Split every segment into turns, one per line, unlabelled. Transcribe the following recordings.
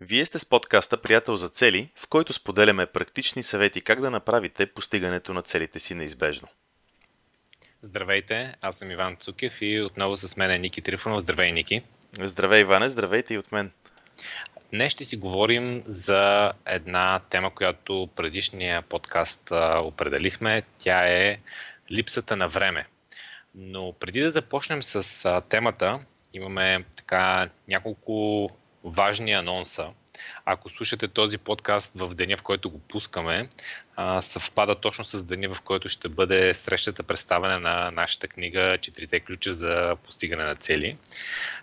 Вие сте с подкаста Приятел за цели, в който споделяме практични съвети как да направите постигането на целите си неизбежно.
Здравейте, аз съм Иван Цукев и отново с мен е Ники Трифонов. Здравей, Ники.
Здравей, Иване, здравейте и от мен.
Днес ще си говорим за една тема, която предишния подкаст определихме. Тя е липсата на време. Но преди да започнем с темата, имаме така няколко важни анонса. Ако слушате този подкаст в деня, в който го пускаме, съвпада точно с деня, в който ще бъде срещата представяне на нашата книга Четирите ключа за постигане на цели.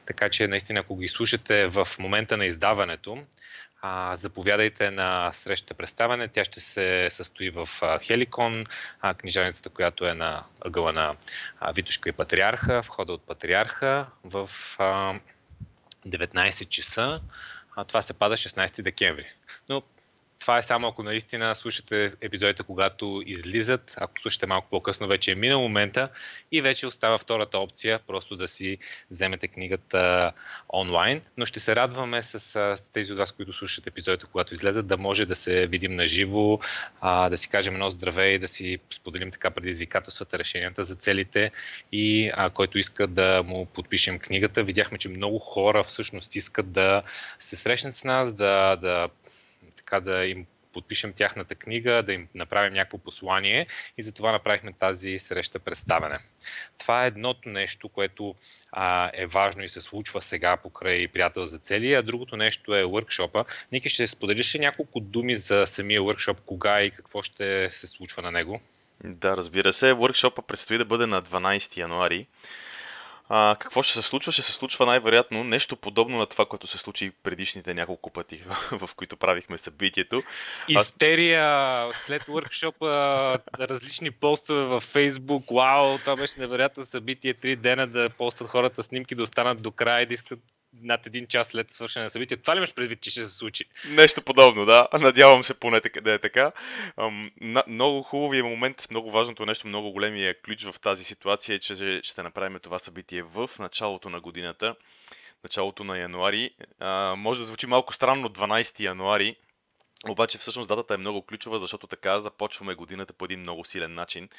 Така че, наистина, ако ги слушате в момента на издаването, заповядайте на срещата представяне. Тя ще се състои в Хеликон, книжарницата, която е на ъгъла на Витушка и Патриарха, входа от Патриарха в 19 часа. А това се пада 16 декември. Но това е само ако наистина слушате епизодите, когато излизат. Ако слушате малко по-късно, вече е минал момента и вече остава втората опция, просто да си вземете книгата онлайн. Но ще се радваме с, тези от вас, които слушат епизодите, когато излезат, да може да се видим на живо, да си кажем едно здраве и да си споделим така предизвикателствата, решенията за целите и който иска да му подпишем книгата. Видяхме, че много хора всъщност искат да се срещнат с нас, да, да така да им подпишем тяхната книга, да им направим някакво послание и затова направихме тази среща представяне. Това е едното нещо, което а, е важно и се случва сега покрай приятел за цели, а другото нещо е въркшопа. Ники, ще споделиш ли няколко думи за самия въркшоп, кога и какво ще се случва на него?
Да, разбира се. Въркшопа предстои да бъде на 12 януари. А, какво ще се случва? Ще се случва най-вероятно нещо подобно на това, което се случи предишните няколко пъти, в които правихме събитието.
Истерия след workshop, различни постове във Facebook. Вау, това беше невероятно събитие. Три дена да постат хората снимки, да останат до края и да искат над един час след свършене на събитие. Това ли имаш предвид, че ще се случи?
Нещо подобно, да. Надявам се поне да е така. Много хубавия момент, много важното нещо, много големия ключ в тази ситуация е, че ще направим това събитие в началото на годината, началото на януари. може да звучи малко странно 12 януари, обаче всъщност датата е много ключова, защото така започваме годината по един много силен начин.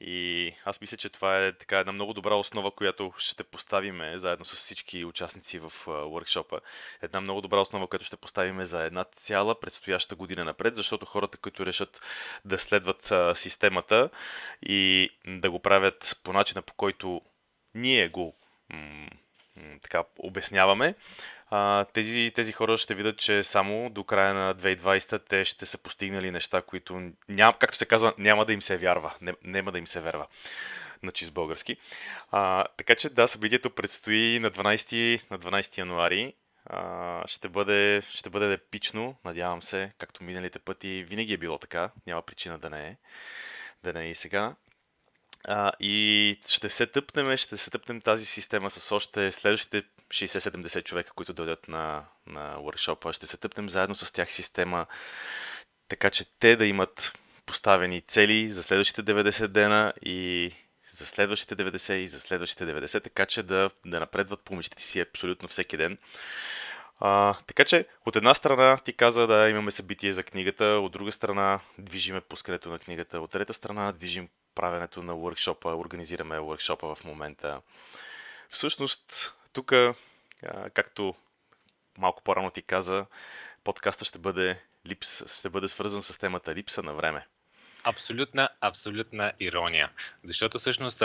И аз мисля, че това е така една много добра основа, която ще поставиме заедно с всички участници в workshop Една много добра основа, която ще поставиме за една цяла предстояща година напред, защото хората, които решат да следват системата и да го правят по начина по който ние го така обясняваме, тези, тези хора ще видят, че само до края на 2020 те ще са постигнали неща, които, ням, както се казва, няма да им се вярва. Няма да им се верва на чист български. А, така че да, събитието предстои на 12, на 12 януари. А, ще, бъде, ще бъде епично, надявам се, както миналите пъти. Винаги е било така, няма причина да не е. Да не е и сега. А, и ще се тъпнем, ще се тъпнем тази система с още следващите 60-70 човека, които дойдат на, на workshop Ще се тъпнем заедно с тях система, така че те да имат поставени цели за следващите 90 дена и за следващите 90 и за следващите 90, така че да, да напредват по мечтите си абсолютно всеки ден. А, така че, от една страна ти каза да имаме събитие за книгата, от друга страна движиме пускането на книгата, от трета страна движим правенето на workshop организираме workshop в момента. Всъщност, тук, както малко по-рано ти каза, подкаста ще бъде, липс, ще бъде свързан с темата липса на време.
Абсолютна, абсолютна ирония. Защото всъщност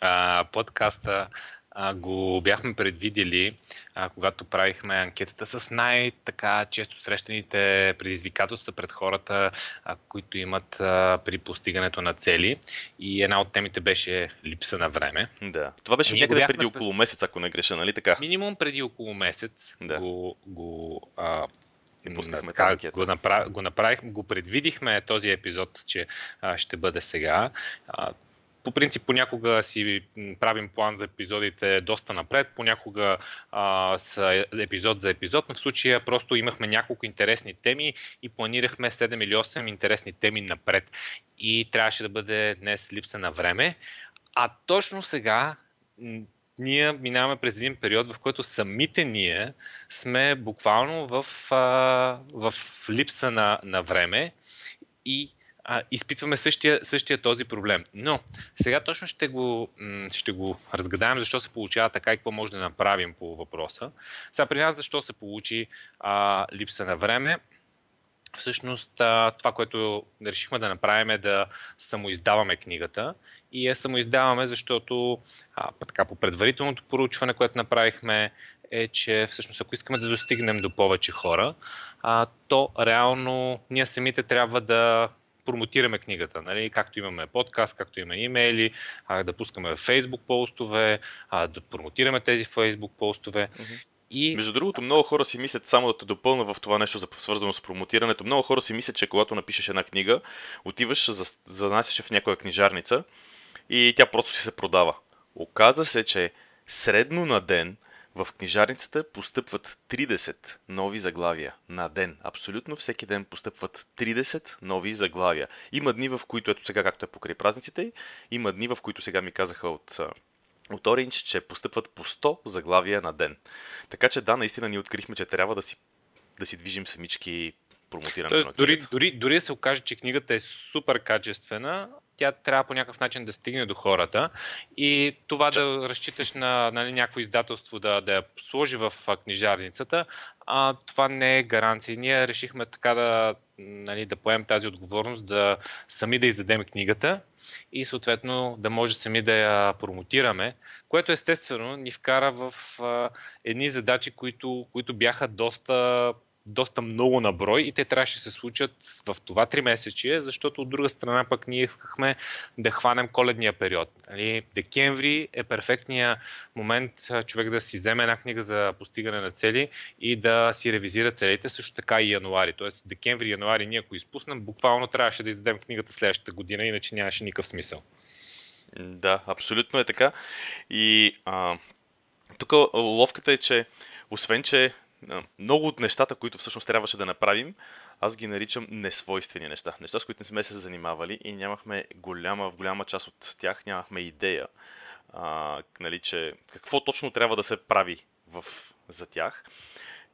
а, подкаста а, го бяхме предвидели, а, когато правихме анкетата с най-така често срещаните предизвикателства пред хората, а, които имат а, при постигането на цели. И една от темите беше липса на време.
Да. Това беше някъде бяхме... преди около месец, ако не греша, нали така?
Минимум преди около месец да. го, го а,
и така,
го, направ, го направихме, го предвидихме този епизод, че а, ще бъде сега. А, по принцип понякога си правим план за епизодите доста напред, понякога а, са епизод за епизод, но в случая просто имахме няколко интересни теми и планирахме 7 или 8 интересни теми напред. И трябваше да бъде днес липса на време. А точно сега ние минаваме през един период, в който самите ние сме буквално в, а, в липса на, на време и а, изпитваме същия, същия този проблем. Но сега точно ще го, ще го разгадаем защо се получава така и какво може да направим по въпроса. Сега при нас защо се получи а, липса на време. Всъщност това, което решихме да направим е да самоиздаваме книгата и я самоиздаваме, защото а, така, по предварителното поручване, което направихме, е, че всъщност ако искаме да достигнем до повече хора, а, то реално ние самите трябва да промотираме книгата, нали? както имаме подкаст, както имаме имейли, а, да пускаме Facebook постове, а, да промотираме тези Facebook постове. Mm-hmm.
И... Между другото, много хора си мислят, само да те допълна в това нещо, свързано с промотирането, много хора си мислят, че когато напишеш една книга, отиваш, занасяш в някоя книжарница и тя просто си се продава. Оказва се, че средно на ден в книжарницата постъпват 30 нови заглавия на ден. Абсолютно всеки ден постъпват 30 нови заглавия. Има дни, в които, ето сега както е покрай празниците, има дни, в които сега ми казаха от от Orange, че постъпват по 100 заглавия на ден. Така че да, наистина ние открихме, че трябва да си, да си движим самички промотирането
Тоест,
на
дори, дори, дори се окаже, че книгата е супер качествена, тя трябва по някакъв начин да стигне до хората и това да разчиташ на нали, някакво издателство да, да я сложи в книжарницата, а, това не е гаранция. Ние решихме така да, нали, да поемем тази отговорност, да сами да издадем книгата и съответно да може сами да я промотираме, което естествено ни вкара в а, едни задачи, които, които бяха доста доста много на брой и те трябваше да се случат в това три месечие, защото от друга страна пък ние искахме да хванем коледния период. Нали, декември е перфектният момент човек да си вземе една книга за постигане на цели и да си ревизира целите, също така и януари. Тоест декември януари ние ако изпуснем, буквално трябваше да издадем книгата следващата година, иначе нямаше никакъв смисъл.
Да, абсолютно е така. И а, тук ловката е, че освен, че много от нещата, които всъщност трябваше да направим, аз ги наричам несвойствени неща. Неща, с които не сме се занимавали и нямахме голяма, в голяма част от тях нямахме идея, а, нали, че какво точно трябва да се прави в, за тях.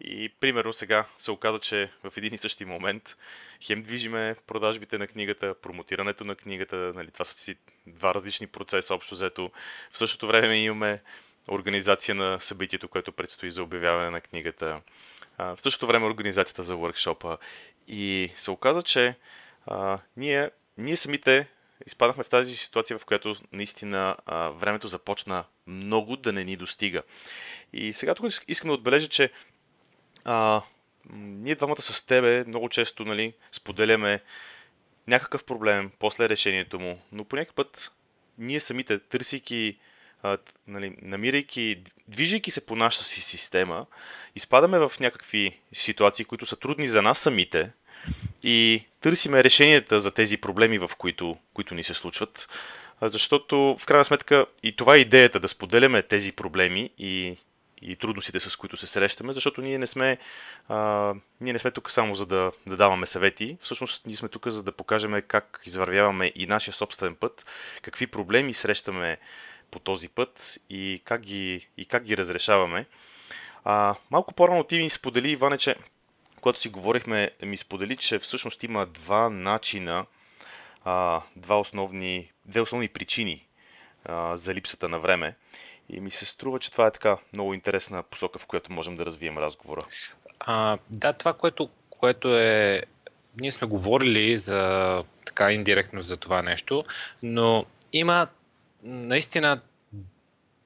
И примерно сега се оказа, че в един и същи момент хем движиме продажбите на книгата, промотирането на книгата, нали, това са си два различни процеса общо взето. В същото време имаме организация на събитието, което предстои за обявяване на книгата. В същото време организацията за workshop И се оказа, че а, ние, ние самите изпаднахме в тази ситуация, в която наистина а, времето започна много да не ни достига. И сега тук искам да отбележа, че а, ние двамата с тебе много често нали, споделяме някакъв проблем после решението му, но по някакъв път ние самите, търсики нали, намирайки, движейки се по нашата си система, изпадаме в някакви ситуации, които са трудни за нас самите и търсиме решенията за тези проблеми, в които, които ни се случват. Защото, в крайна сметка, и това е идеята да споделяме тези проблеми и, и трудностите, с които се срещаме, защото ние не сме, а, ние не сме тук само за да, да даваме съвети. Всъщност, ние сме тук за да покажем как извървяваме и нашия собствен път, какви проблеми срещаме по този път и как ги, и как ги разрешаваме. А, малко по-рано ти ми сподели, Иване, че когато си говорихме, ми сподели, че всъщност има два начина, а, два основни, две основни причини а, за липсата на време. И ми се струва, че това е така много интересна посока, в която можем да развием разговора.
А, да, това, което, което е. Ние сме говорили за така индиректно за това нещо, но има наистина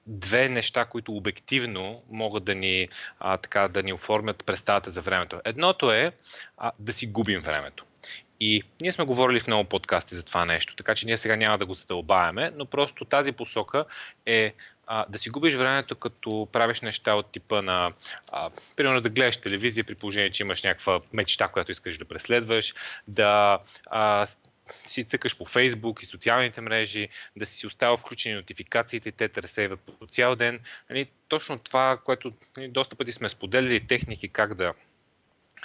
две неща, които обективно могат да ни, а, така, да ни оформят представата за времето. Едното е а, да си губим времето. И ние сме говорили в много подкасти за това нещо, така че ние сега няма да го задълбаваме, но просто тази посока е а, да си губиш времето, като правиш неща от типа на, а, примерно да гледаш телевизия при положение, че имаш някаква мечта, която искаш да преследваш, да а, си цъкаш по Фейсбук и социалните мрежи, да си оставя включени нотификациите, те те разсейват по цял ден. Нали, точно това, което нали, доста пъти сме споделили техники как да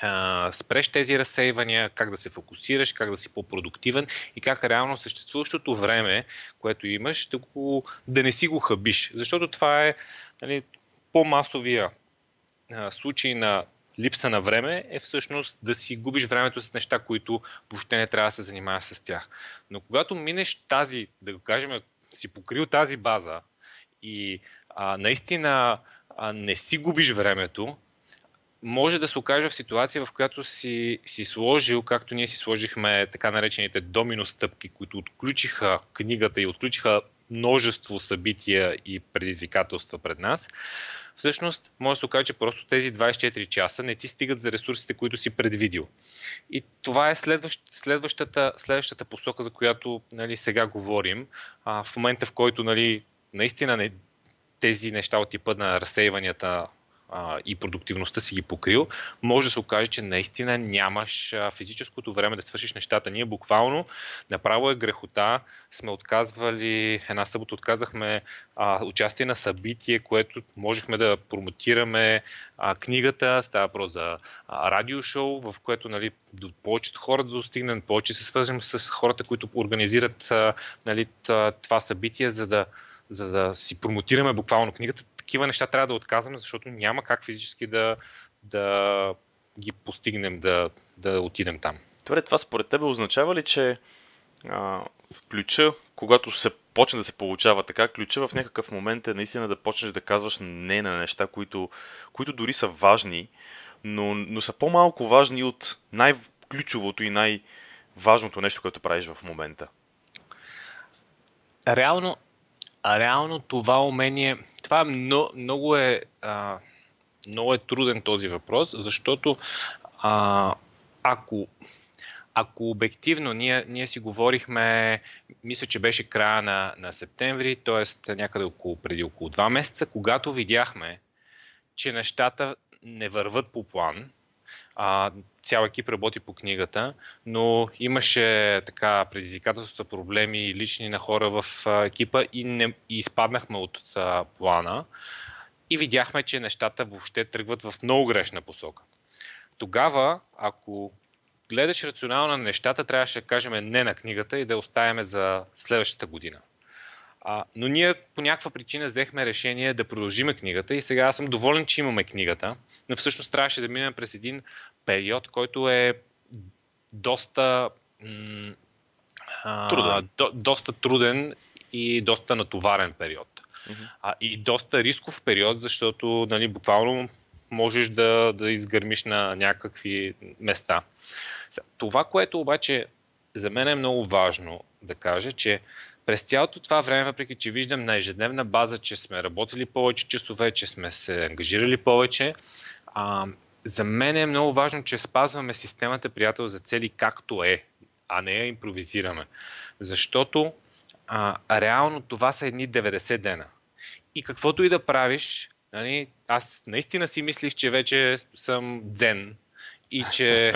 а, спреш тези разсейвания, как да се фокусираш, как да си по-продуктивен и как реално съществуващото време, което имаш, да, го, да не си го хабиш. Защото това е нали, по-масовия случай на липса на време е всъщност да си губиш времето с неща, които въобще не трябва да се занимаваш с тях. Но когато минеш тази, да го кажем, си покрил тази база и а, наистина а, не си губиш времето, може да се окаже в ситуация, в която си, си сложил, както ние си сложихме така наречените домино стъпки, които отключиха книгата и отключиха множество събития и предизвикателства пред нас, всъщност може да се окаже, че просто тези 24 часа не ти стигат за ресурсите, които си предвидил. И това е следващ, следващата, следващата посока, за която нали, сега говорим. А, в момента, в който нали, наистина не, тези неща от типа на разсейванията а, и продуктивността си ги покрил, може да се окаже, че наистина нямаш а, физическото време да свършиш нещата. Ние буквално направо е грехота. Сме отказвали, една събота отказахме а, участие на събитие, което можехме да промотираме а, книгата. Става въпрос за а, радиошоу, в което нали, до повечето хора да достигнем, повече се свързваме с хората, които организират а, нали, това събитие, за да за да си промотираме буквално книгата, такива неща трябва да отказваме, защото няма как физически да, да ги постигнем, да, да отидем там.
Добре, това според тебе означава ли, че а, ключа, когато се почне да се получава така, ключа в някакъв момент е наистина да почнеш да казваш не на неща, които, които дори са важни, но, но са по-малко важни от най-ключовото и най-важното нещо, което правиш в момента.
Реално, реално това умение, това много, много е, а, много е труден този въпрос, защото а, ако ако обективно, ние, ние си говорихме, мисля, че беше края на, на септември, т.е. някъде около, преди около два месеца, когато видяхме, че нещата не върват по план, а, цял екип работи по книгата, но имаше така предизвикателства, проблеми лични на хора в а, екипа и, не, и изпаднахме от а, плана и видяхме, че нещата въобще тръгват в много грешна посока. Тогава, ако гледаш рационално на нещата, трябваше да кажем не на книгата и да оставяме за следващата година. А, но ние по някаква причина взехме решение да продължиме книгата и сега аз съм доволен, че имаме книгата, но всъщност трябваше да минем през един период, който е доста м-
труден.
до, доста труден и доста натоварен период. Mm-hmm. А, и доста рисков период, защото нали, буквално можеш да, да изгърмиш на някакви места. Това, което обаче за мен е много важно да кажа, че през цялото това време, въпреки че виждам на ежедневна база, че сме работили повече часове, че сме се ангажирали повече, а, за мен е много важно, че спазваме системата приятел за цели както е, а не я импровизираме. Защото а, реално това са едни 90 дена. И каквото и да правиш, нали, аз наистина си мислих, че вече съм дзен и че,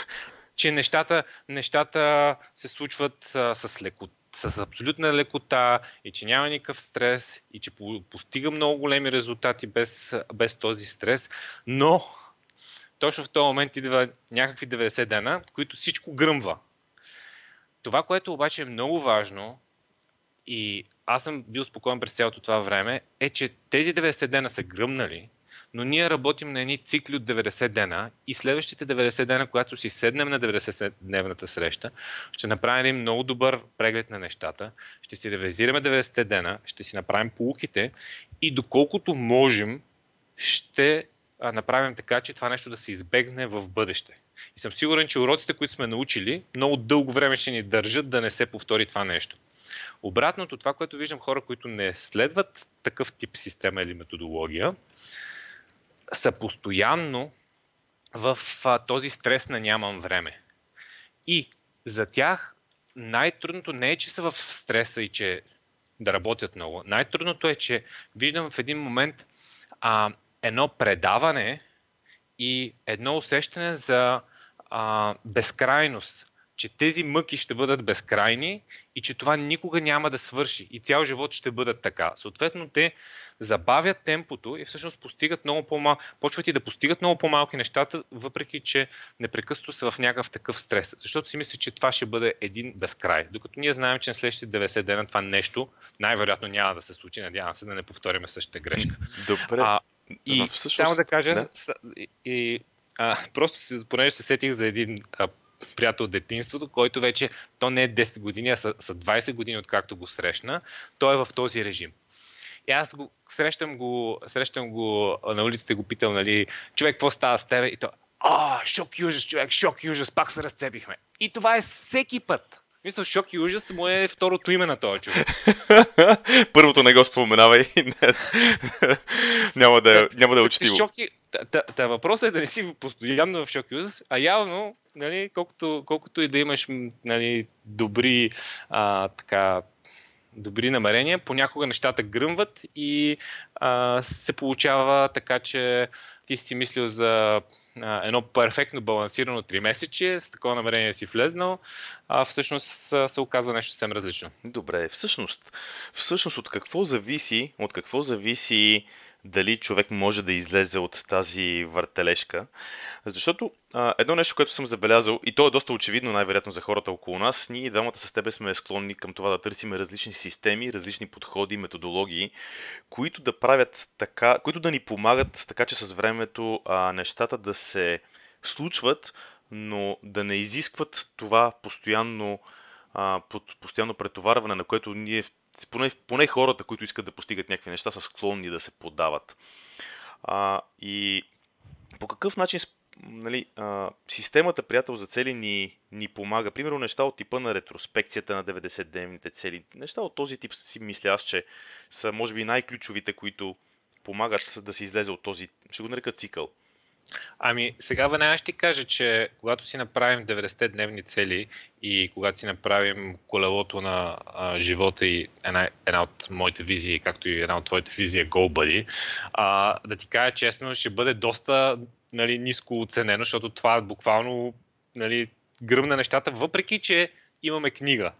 че нещата, нещата се случват а, с лекота с абсолютна лекота и че няма никакъв стрес и че постига много големи резултати без, без този стрес, но точно в този момент идва някакви 90 дена, които всичко гръмва. Това, което обаче е много важно и аз съм бил спокоен през цялото това време, е, че тези 90 дена са гръмнали, но ние работим на едни цикли от 90 дена и следващите 90 дена, когато си седнем на 90-дневната среща, ще направим много добър преглед на нещата, ще си ревизираме 90 дена, ще си направим полуките и доколкото можем, ще направим така, че това нещо да се избегне в бъдеще. И съм сигурен, че уроците, които сме научили, много дълго време ще ни държат да не се повтори това нещо. Обратното, това, което виждам хора, които не следват такъв тип система или методология, са постоянно в а, този стрес на нямам време. И за тях най-трудното не е, че са в стреса и че да работят много. Най-трудното е, че виждам в един момент а, едно предаване и едно усещане за а, безкрайност. Че тези мъки ще бъдат безкрайни и че това никога няма да свърши и цял живот ще бъдат така. Съответно, те забавят темпото и всъщност постигат много по-малко, почват и да постигат много по-малки нещата, въпреки че непрекъснато са в някакъв такъв стрес. Защото си мисля, че това ще бъде един безкрай. Докато ние знаем, че на следващите 90 дена това нещо най-вероятно няма да се случи. Надявам се да не повториме същата грешка.
Добре. А,
и всъщност, само да кажа, да. И, и, а, просто понеже се сетих за един а, приятел от детинството, който вече, то не е 10 години, а са, са 20 години откакто го срещна, той е в този режим. И аз го, срещам, го, срещам го на улицата и го питам, нали, човек, какво става с тебе? И то, а, шок и ужас, човек, шок и ужас, пак се разцепихме. И това е всеки път. Мисля, шок и ужас му е второто име на този човек.
Първото не го споменавай. няма, да, няма да е учтиво.
Шоки... Та, та, въпросът е да не си постоянно в шок и ужас, а явно, нали, колкото, колкото и да имаш нали, добри а, така, добри намерения, понякога нещата гръмват и а, се получава така, че ти си мислил за а, едно перфектно балансирано три месече, с такова намерение си влезнал, а всъщност се оказва нещо съвсем различно.
Добре, всъщност, всъщност от какво зависи, от какво зависи дали човек може да излезе от тази въртележка. Защото а, едно нещо, което съм забелязал, и то е доста очевидно най-вероятно за хората около нас, ние двамата с тебе сме склонни към това да търсим различни системи, различни подходи, методологии, които да правят така, които да ни помагат така, че с времето а, нещата да се случват, но да не изискват това постоянно, а, под, постоянно претоварване, на което ние поне, поне хората, които искат да постигат някакви неща, са склонни да се подават. А, и по какъв начин нали, а, системата приятел за цели ни, ни помага. Примерно неща от типа на ретроспекцията на 90-дневните цели. Неща от този тип си мисля аз, че са може би най-ключовите, които помагат да се излезе от този, ще го нарека цикъл.
Ами, сега веднага ще ти кажа, че когато си направим 90-дневни цели и когато си направим колелото на а, живота и една, една от моите визии, както и една от твоите визии е GoBuddy, а, да ти кажа честно, ще бъде доста нали, ниско оценено, защото това буквално нали, гръмна нещата, въпреки че имаме книга.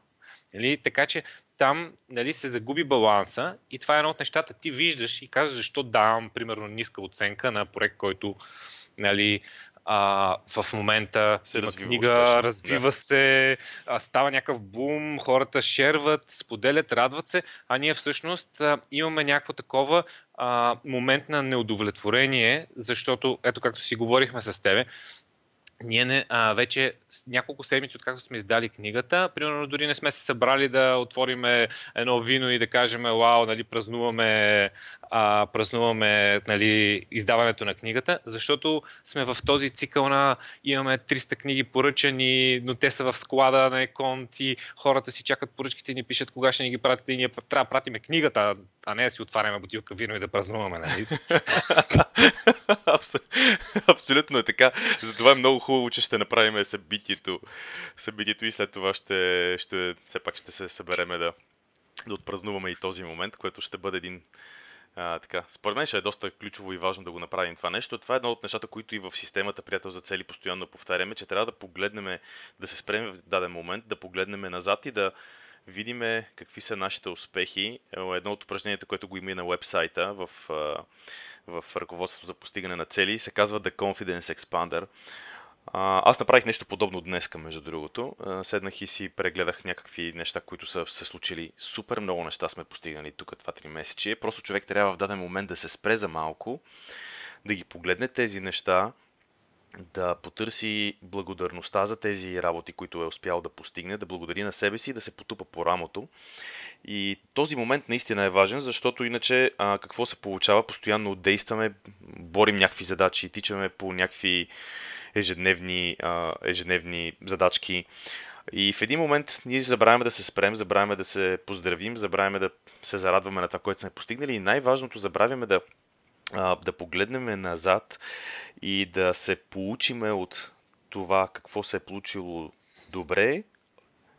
Нали? Така че там нали, се загуби баланса и това е едно от нещата. Ти виждаш и казваш защо давам, примерно, ниска оценка на проект, който нали, а, в момента се има книга, успешно. развива да. се, а, става някакъв бум, хората шерват, споделят, радват се, а ние всъщност а, имаме някакво такова а, момент на неудовлетворение, защото, ето както си говорихме с тебе, ние не, а, вече няколко седмици, откакто сме издали книгата, примерно дори не сме се събрали да отворим едно вино и да кажем, вау, нали, празнуваме, а, празнуваме нали, издаването на книгата, защото сме в този цикъл на имаме 300 книги поръчани, но те са в склада на Еконт и хората си чакат поръчките и ни пишат кога ще ни ги пратите и ние трябва да пратиме книгата, а не да си отваряме бутилка вино и да празнуваме. Нали?
Абсолютно е така. Затова е много хубаво, че ще направим събитието, събитието и след това ще, ще, все пак ще се събереме да, да отпразнуваме и този момент, което ще бъде един а, така, според мен ще е доста ключово и важно да го направим това нещо. Това е едно от нещата, които и в системата Приятел за цели постоянно повтаряме, че трябва да погледнем, да се спрем в даден момент, да погледнем назад и да видим какви са нашите успехи. Едно от упражненията, което го има и на вебсайта в, в ръководството за постигане на цели, се казва The Confidence Expander. Аз направих нещо подобно днес, между другото. Седнах и си прегледах някакви неща, които са се случили. Супер много неща сме постигнали тук това 3 месече. Просто човек трябва в даден момент да се спре за малко, да ги погледне тези неща, да потърси благодарността за тези работи, които е успял да постигне, да благодари на себе си и да се потупа по рамото. И този момент наистина е важен, защото иначе а, какво се получава? Постоянно действаме, борим някакви задачи, тичаме по някакви ежедневни, а, ежедневни задачки. И в един момент ние забравяме да се спрем, забравяме да се поздравим, забравяме да се зарадваме на това, което сме постигнали и най-важното забравяме да, а, да погледнем назад и да се получиме от това какво се е получило добре,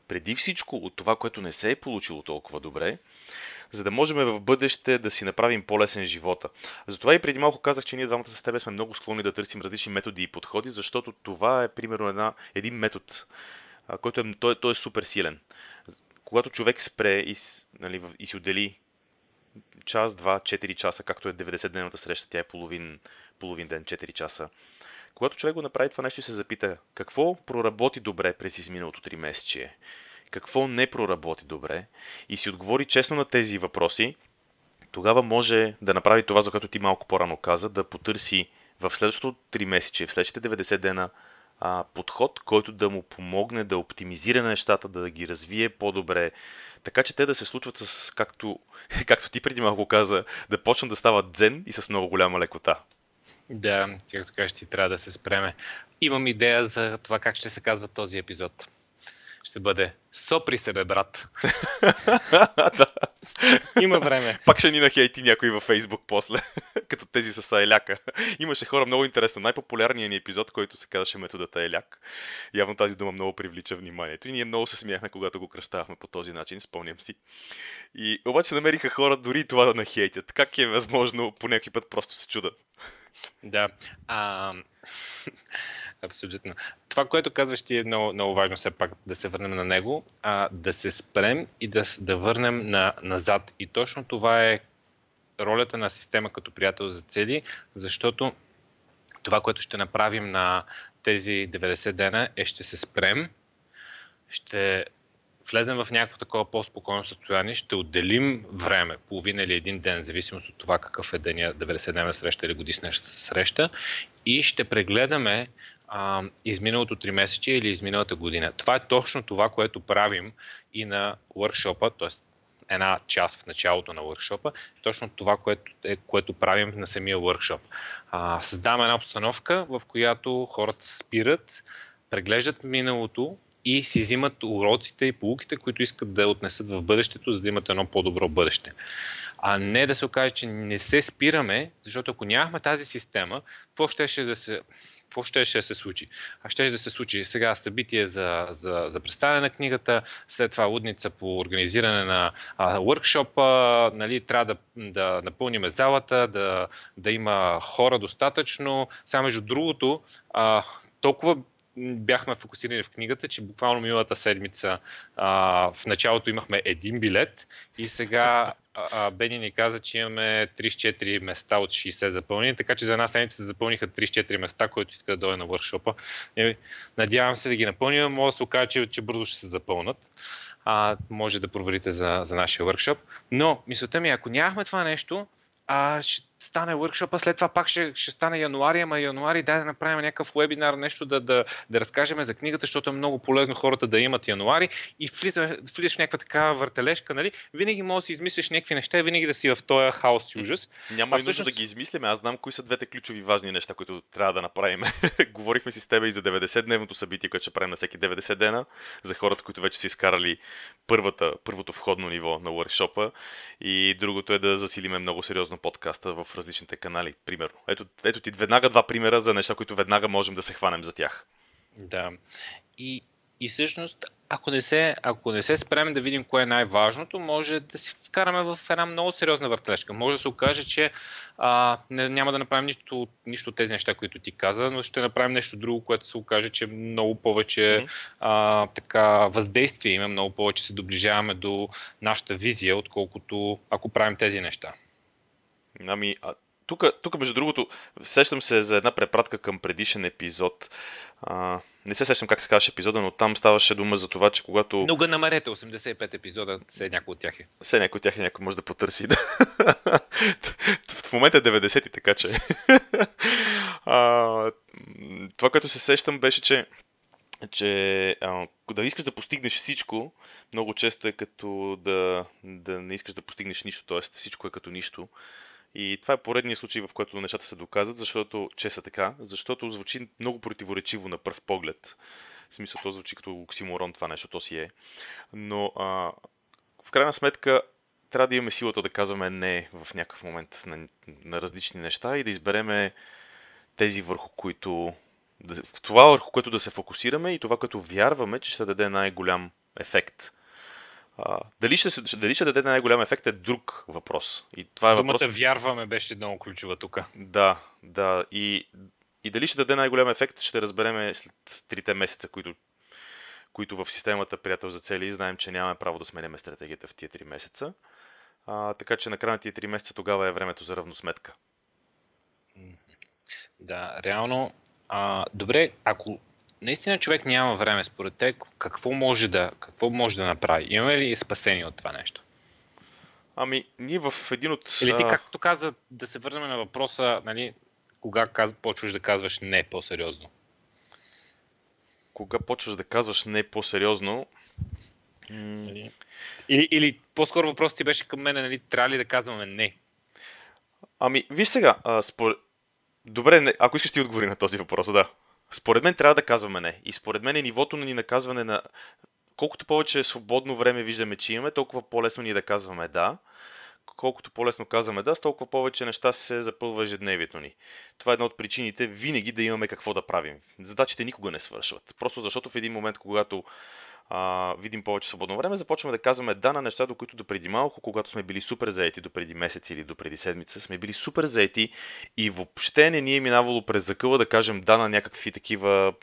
преди всичко от това, което не се е получило толкова добре за да можем в бъдеще да си направим по-лесен живота. Затова и преди малко казах, че ние двамата с тебе сме много склонни да търсим различни методи и подходи, защото това е примерно една, един метод, който е, той, той е супер силен. Когато човек спре и, нали, и си отдели час, два, 4 часа, както е 90-дневната среща, тя е половин, половин ден, 4 часа. Когато човек го направи това нещо и се запита какво проработи добре през изминалото 3 месече, какво не проработи добре и си отговори честно на тези въпроси, тогава може да направи това, за което ти малко по-рано каза, да потърси в следващото 3 месече, в следващите 90 дена а, подход, който да му помогне да оптимизира нещата, да ги развие по-добре, така че те да се случват с, както, както ти преди малко каза, да почнат да стават дзен и с много голяма лекота.
Да, както кажеш, ти трябва да се спреме. Имам идея за това как ще се казва този епизод ще бъде Сопри себе, брат. Има време.
Пак ще ни нахейти някой във Фейсбук после, като тези с Айляка. Имаше хора много интересно. Най-популярният ни епизод, който се казваше методата Айляк. Явно тази дума много привлича вниманието. И ние много се смяхме, когато го кръщавахме по този начин, спомням си. И обаче намериха хора дори това да нахейтят. Как е възможно? По някакъв път просто се чуда.
Да. А, абсолютно. Това, което казваш ти е много, много важно все пак да се върнем на него, а, да се спрем и да, да върнем на, назад. И точно това е ролята на система като приятел за цели, защото това, което ще направим на тези 90 дена е ще се спрем, ще влезем в някакво такова по-спокойно състояние, ще отделим време, половина или един ден, в зависимост от това какъв е деня, 90-дневна среща или годишна среща, и ще прегледаме а, изминалото 3 месече или изминалата година. Това е точно това, което правим и на workshop т.е. една част в началото на workshop точно това, което, е, което правим на самия workshop. А, създаваме една обстановка, в която хората спират, преглеждат миналото и си взимат уроците и полуките, които искат да отнесат в бъдещето, за да имат едно по-добро бъдеще. А не да се окаже, че не се спираме, защото ако нямахме тази система, какво ще да се какво ще, ще се случи? А ще да се случи сега събитие за, за, за представяне на книгата, след това лудница по организиране на а, workshop, нали, трябва да, да напълним залата, да, да има хора достатъчно. Сега, между другото, а, толкова бяхме фокусирани в книгата, че буквално миналата седмица а, в началото имахме един билет и сега а, Бени ни каза, че имаме 34 места от 60 запълнени, така че за една седмица се запълниха 34 места, който иска да дойде на вършопа. Надявам се да ги напълним, може да се окаже, че, че бързо ще се запълнат. А, може да проверите за, за нашия въркшоп. Но мисълта ми, е, ако нямахме това нещо, а, ще стане въркшопа, след това пак ще, ще стане януари, ама януари дай да направим някакъв вебинар, нещо да, да, да разкажем за книгата, защото е много полезно хората да имат януари и влизаш, влизаш в някаква такава въртележка, нали? Винаги можеш да си измислиш някакви неща и винаги да си в този хаос и ужас.
Няма а, и всъщност... нужда да ги измисляме, аз знам кои са двете ключови важни неща, които трябва да направим. Говорихме си с теб и за 90-дневното събитие, което ще правим на всеки 90 дена, за хората, които вече са изкарали първата, първото входно ниво на workshop и другото е да засилиме много сериозно подкаста в различните канали нали, примерно. Ето, ето ти веднага два примера за неща, които веднага можем да се хванем за тях.
Да. И, и всъщност, ако не, се, ако не се спрем да видим кое е най-важното, може да си вкараме в една много сериозна въртлежка. Може да се окаже, че а, не, няма да направим нищо, нищо от тези неща, които ти каза, но ще направим нещо друго, което се окаже, че много повече mm-hmm. а, така, въздействие има, много повече се доближаваме до нашата визия, отколкото ако правим тези неща.
Ами, а, тук, тук, между другото, сещам се за една препратка към предишен епизод. А, не се сещам как се казваше епизода, но там ставаше дума за това, че когато...
Но го намерете, 85 епизода, все някой от тях е.
Все някой от тях е, някой може да потърси. Да. в момента е 90 така че... а, това, което се сещам, беше, че че а, да искаш да постигнеш всичко, много често е като да, да не искаш да постигнеш нищо, т.е. всичко е като нищо. И това е поредният случай, в който нещата се доказват, защото, че са така, защото звучи много противоречиво на пръв поглед. В смисъл, то звучи като оксиморон това нещо, то си е. Но а, в крайна сметка трябва да имаме силата да казваме не в някакъв момент на, на различни неща и да избереме тези върху които това върху което да се фокусираме и това, което вярваме, че ще даде най-голям ефект. А, дали, ще, дали ще даде най-голям ефект е друг въпрос.
И това е Думата въпрос... вярваме беше много ключова тук.
Да, да. И, и дали ще даде най-голям ефект, ще разбереме след трите месеца, които, които в системата приятел за цели знаем, че нямаме право да сменяме стратегията в тия 3 месеца. А, така че на края на тия 3 месеца тогава е времето за равносметка.
Да, реално. А, добре, ако наистина човек няма време, според те, какво може да, какво може да направи? Имаме ли спасение от това нещо?
Ами, ние в един от...
Или ти, както каза, да се върнем на въпроса, нали, кога каз... почваш да казваш не по-сериозно?
Кога почваш да казваш не по-сериозно?
Нали? Или, или по-скоро въпросът ти беше към мен, нали, трябва ли да казваме не?
Ами, виж сега, а, спор... Добре, не, ако искаш ти отговори на този въпрос, да. Според мен трябва да казваме не. И според мен е нивото на ни наказване на... Колкото повече свободно време виждаме, че имаме, толкова по-лесно ни е да казваме да. Колкото по-лесно казваме да, с толкова повече неща се запълва ежедневието ни. Това е една от причините винаги да имаме какво да правим. Задачите никога не свършват. Просто защото в един момент, когато а, видим повече свободно време, започваме да казваме да на неща, до които до преди малко, когато сме били супер заети, до преди месец или до преди седмица, сме били супер заети и въобще не ни е минавало през закъла да кажем да на някакви такива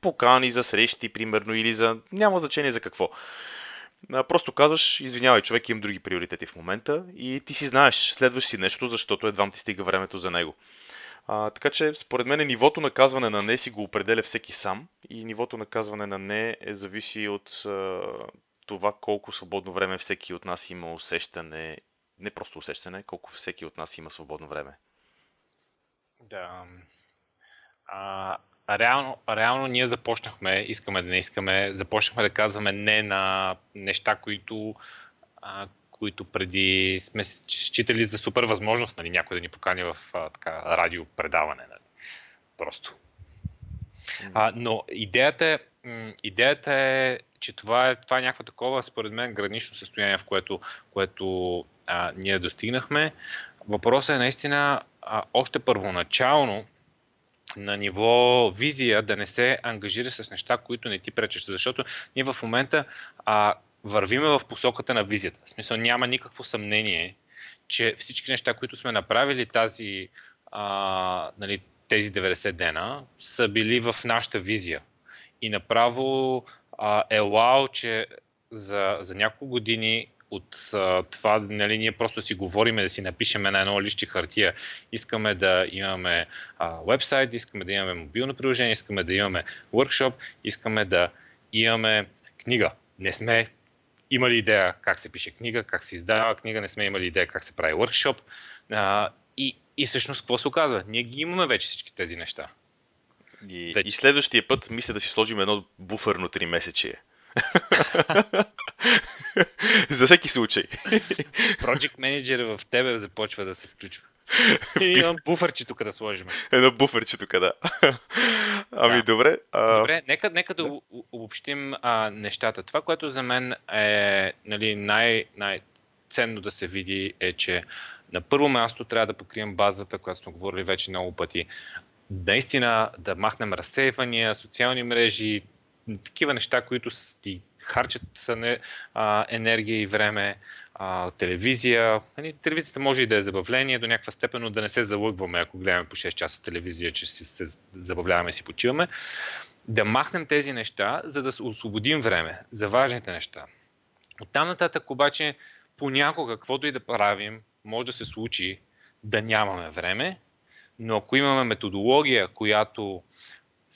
покани за срещи, примерно, или за... няма значение за какво. Просто казваш, извинявай, човек имам други приоритети в момента и ти си знаеш, следваш си нещо, защото едва ти стига времето за него. А, така че, според мен, нивото на казване на не си го определя всеки сам и нивото на казване на не е зависи от а, това колко свободно време всеки от нас има усещане, не просто усещане, колко всеки от нас има свободно време.
Да. А, реално, реално ние започнахме, искаме да не искаме, започнахме да казваме не на неща, които, а, които преди сме считали за супер възможност, нали, някой да ни покани в а, така, радиопредаване. Нали. Просто. А, но идеята е, идеята е, че това е, това е някакво такова, според мен, гранично състояние, в което, което а, ние достигнахме. Въпросът е наистина а, още първоначално на ниво визия да не се ангажира с неща, които не ти пречат. Защото ние в момента а, вървиме в посоката на визията. В смисъл няма никакво съмнение, че всички неща, които сме направили тази, а, нали, тези 90 дена, са били в нашата визия. И направо а, е вау, че за, за няколко години от а, това, нали, ние просто си говориме да си напишем на едно лище хартия. Искаме да имаме а, вебсайт, искаме да имаме мобилно приложение, искаме да имаме workshop, искаме да имаме книга. Не сме имали идея как се пише книга, как се издава книга, не сме имали идея как се прави workshop. А, и, и всъщност какво се оказва? Ние ги имаме вече всички тези неща.
И, вече. и следващия път мисля да си сложим едно буферно 3 месече. За всеки случай.
Project Manager в тебе започва да се включва. И имам буферче тук да сложим.
Едно буферче тук, да. Ами
да.
добре.
А... Добре, нека, нека да обобщим а, нещата. Това, което за мен е нали, най- най-ценно да се види е, че на първо място трябва да покрием базата, която сме говорили вече много пъти. Наистина да махнем разсейвания, социални мрежи, такива неща, които ти харчат енергия и време, телевизия. Нали, телевизията може и да е забавление до някаква степен, но да не се залъгваме, ако гледаме по 6 часа телевизия, че се забавляваме и си почиваме. Да махнем тези неща, за да освободим време за важните неща. От там нататък обаче понякога, каквото и да правим, може да се случи да нямаме време, но ако имаме методология, която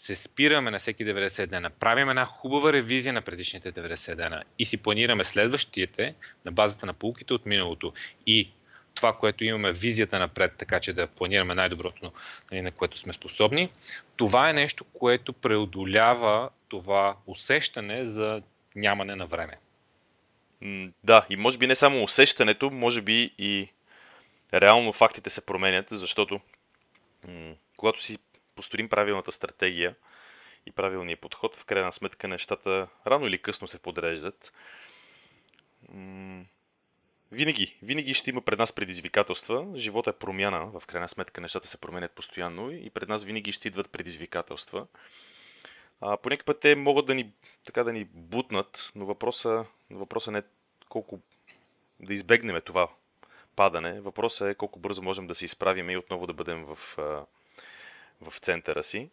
се спираме на всеки 90 дена, правим една хубава ревизия на предишните 90 дена и си планираме следващите на базата на полуките от миналото и това, което имаме визията напред, така че да планираме най-доброто, нали, на което сме способни, това е нещо, което преодолява това усещане за нямане на време.
Да, и може би не само усещането, може би и реално фактите се променят, защото когато си построим правилната стратегия и правилния подход, в крайна сметка нещата рано или късно се подреждат. Винаги, винаги ще има пред нас предизвикателства. Живота е промяна, в крайна сметка нещата се променят постоянно и пред нас винаги ще идват предизвикателства. А, по някакъв път те могат да ни, така да ни бутнат, но въпросът въпроса не е колко да избегнем това падане. Въпросът е колко бързо можем да се изправим и отново да бъдем в, в центъра си.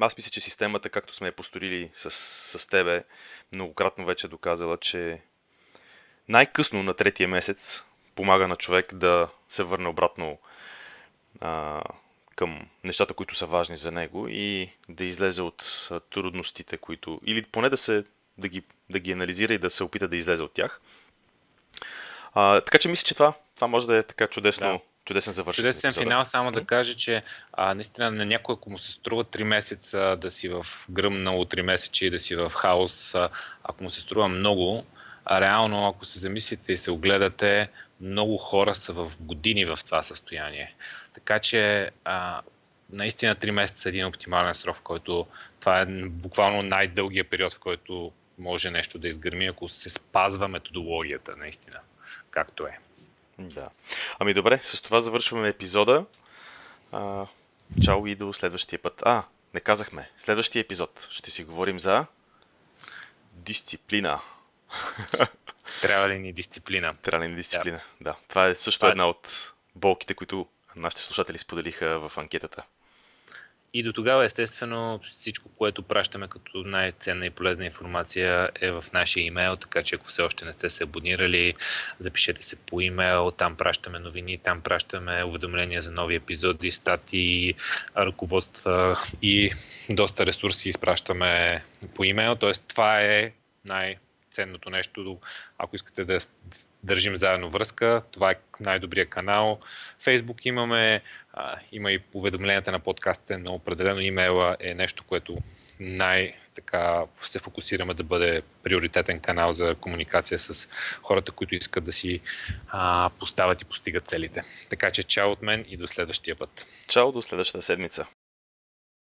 аз мисля, че системата, както сме я построили с, с тебе, многократно вече е доказала, че най-късно на третия месец помага на човек да се върне обратно а, към нещата, които са важни за него и да излезе от трудностите, които... Или поне да, се, да, ги, да ги анализира и да се опита да излезе от тях. А, така че мисля, че това, това може да е така чудесно, да. Чудесен завършен.
Чудесен финал, само да кажа, че а, наистина на някой, ако му се струва 3 месеца да си в гръмнало 3 месече и да си в хаос, а, ако му се струва много, а реално, ако се замислите и се огледате, много хора са в години в това състояние. Така че а, наистина 3 месеца е един оптимален срок, в който това е буквално най-дългия период, в който може нещо да изгърми, ако се спазва методологията, наистина, както е.
Да. Ами добре, с това завършваме епизода. А, чао и до следващия път. А, не казахме. Следващия епизод ще си говорим за дисциплина.
Трябва ли ни дисциплина?
Трябва ли ни дисциплина, да. да. Това е също Това... Е- една от болките, които нашите слушатели споделиха в анкетата.
И до тогава, естествено, всичко, което пращаме като най-ценна и полезна информация е в нашия имейл, така че ако все още не сте се абонирали, запишете се по имейл, там пращаме новини, там пращаме уведомления за нови епизоди, статии, ръководства и доста ресурси изпращаме по имейл. Тоест, това е най- ценното нещо. Ако искате да държим заедно връзка, това е най-добрия канал. Фейсбук имаме, а, има и уведомленията на подкастите, но определено имейла е нещо, което най-така се фокусираме да бъде приоритетен канал за комуникация с хората, които искат да си а, поставят и постигат целите. Така че чао от мен и до следващия път.
Чао до следващата седмица.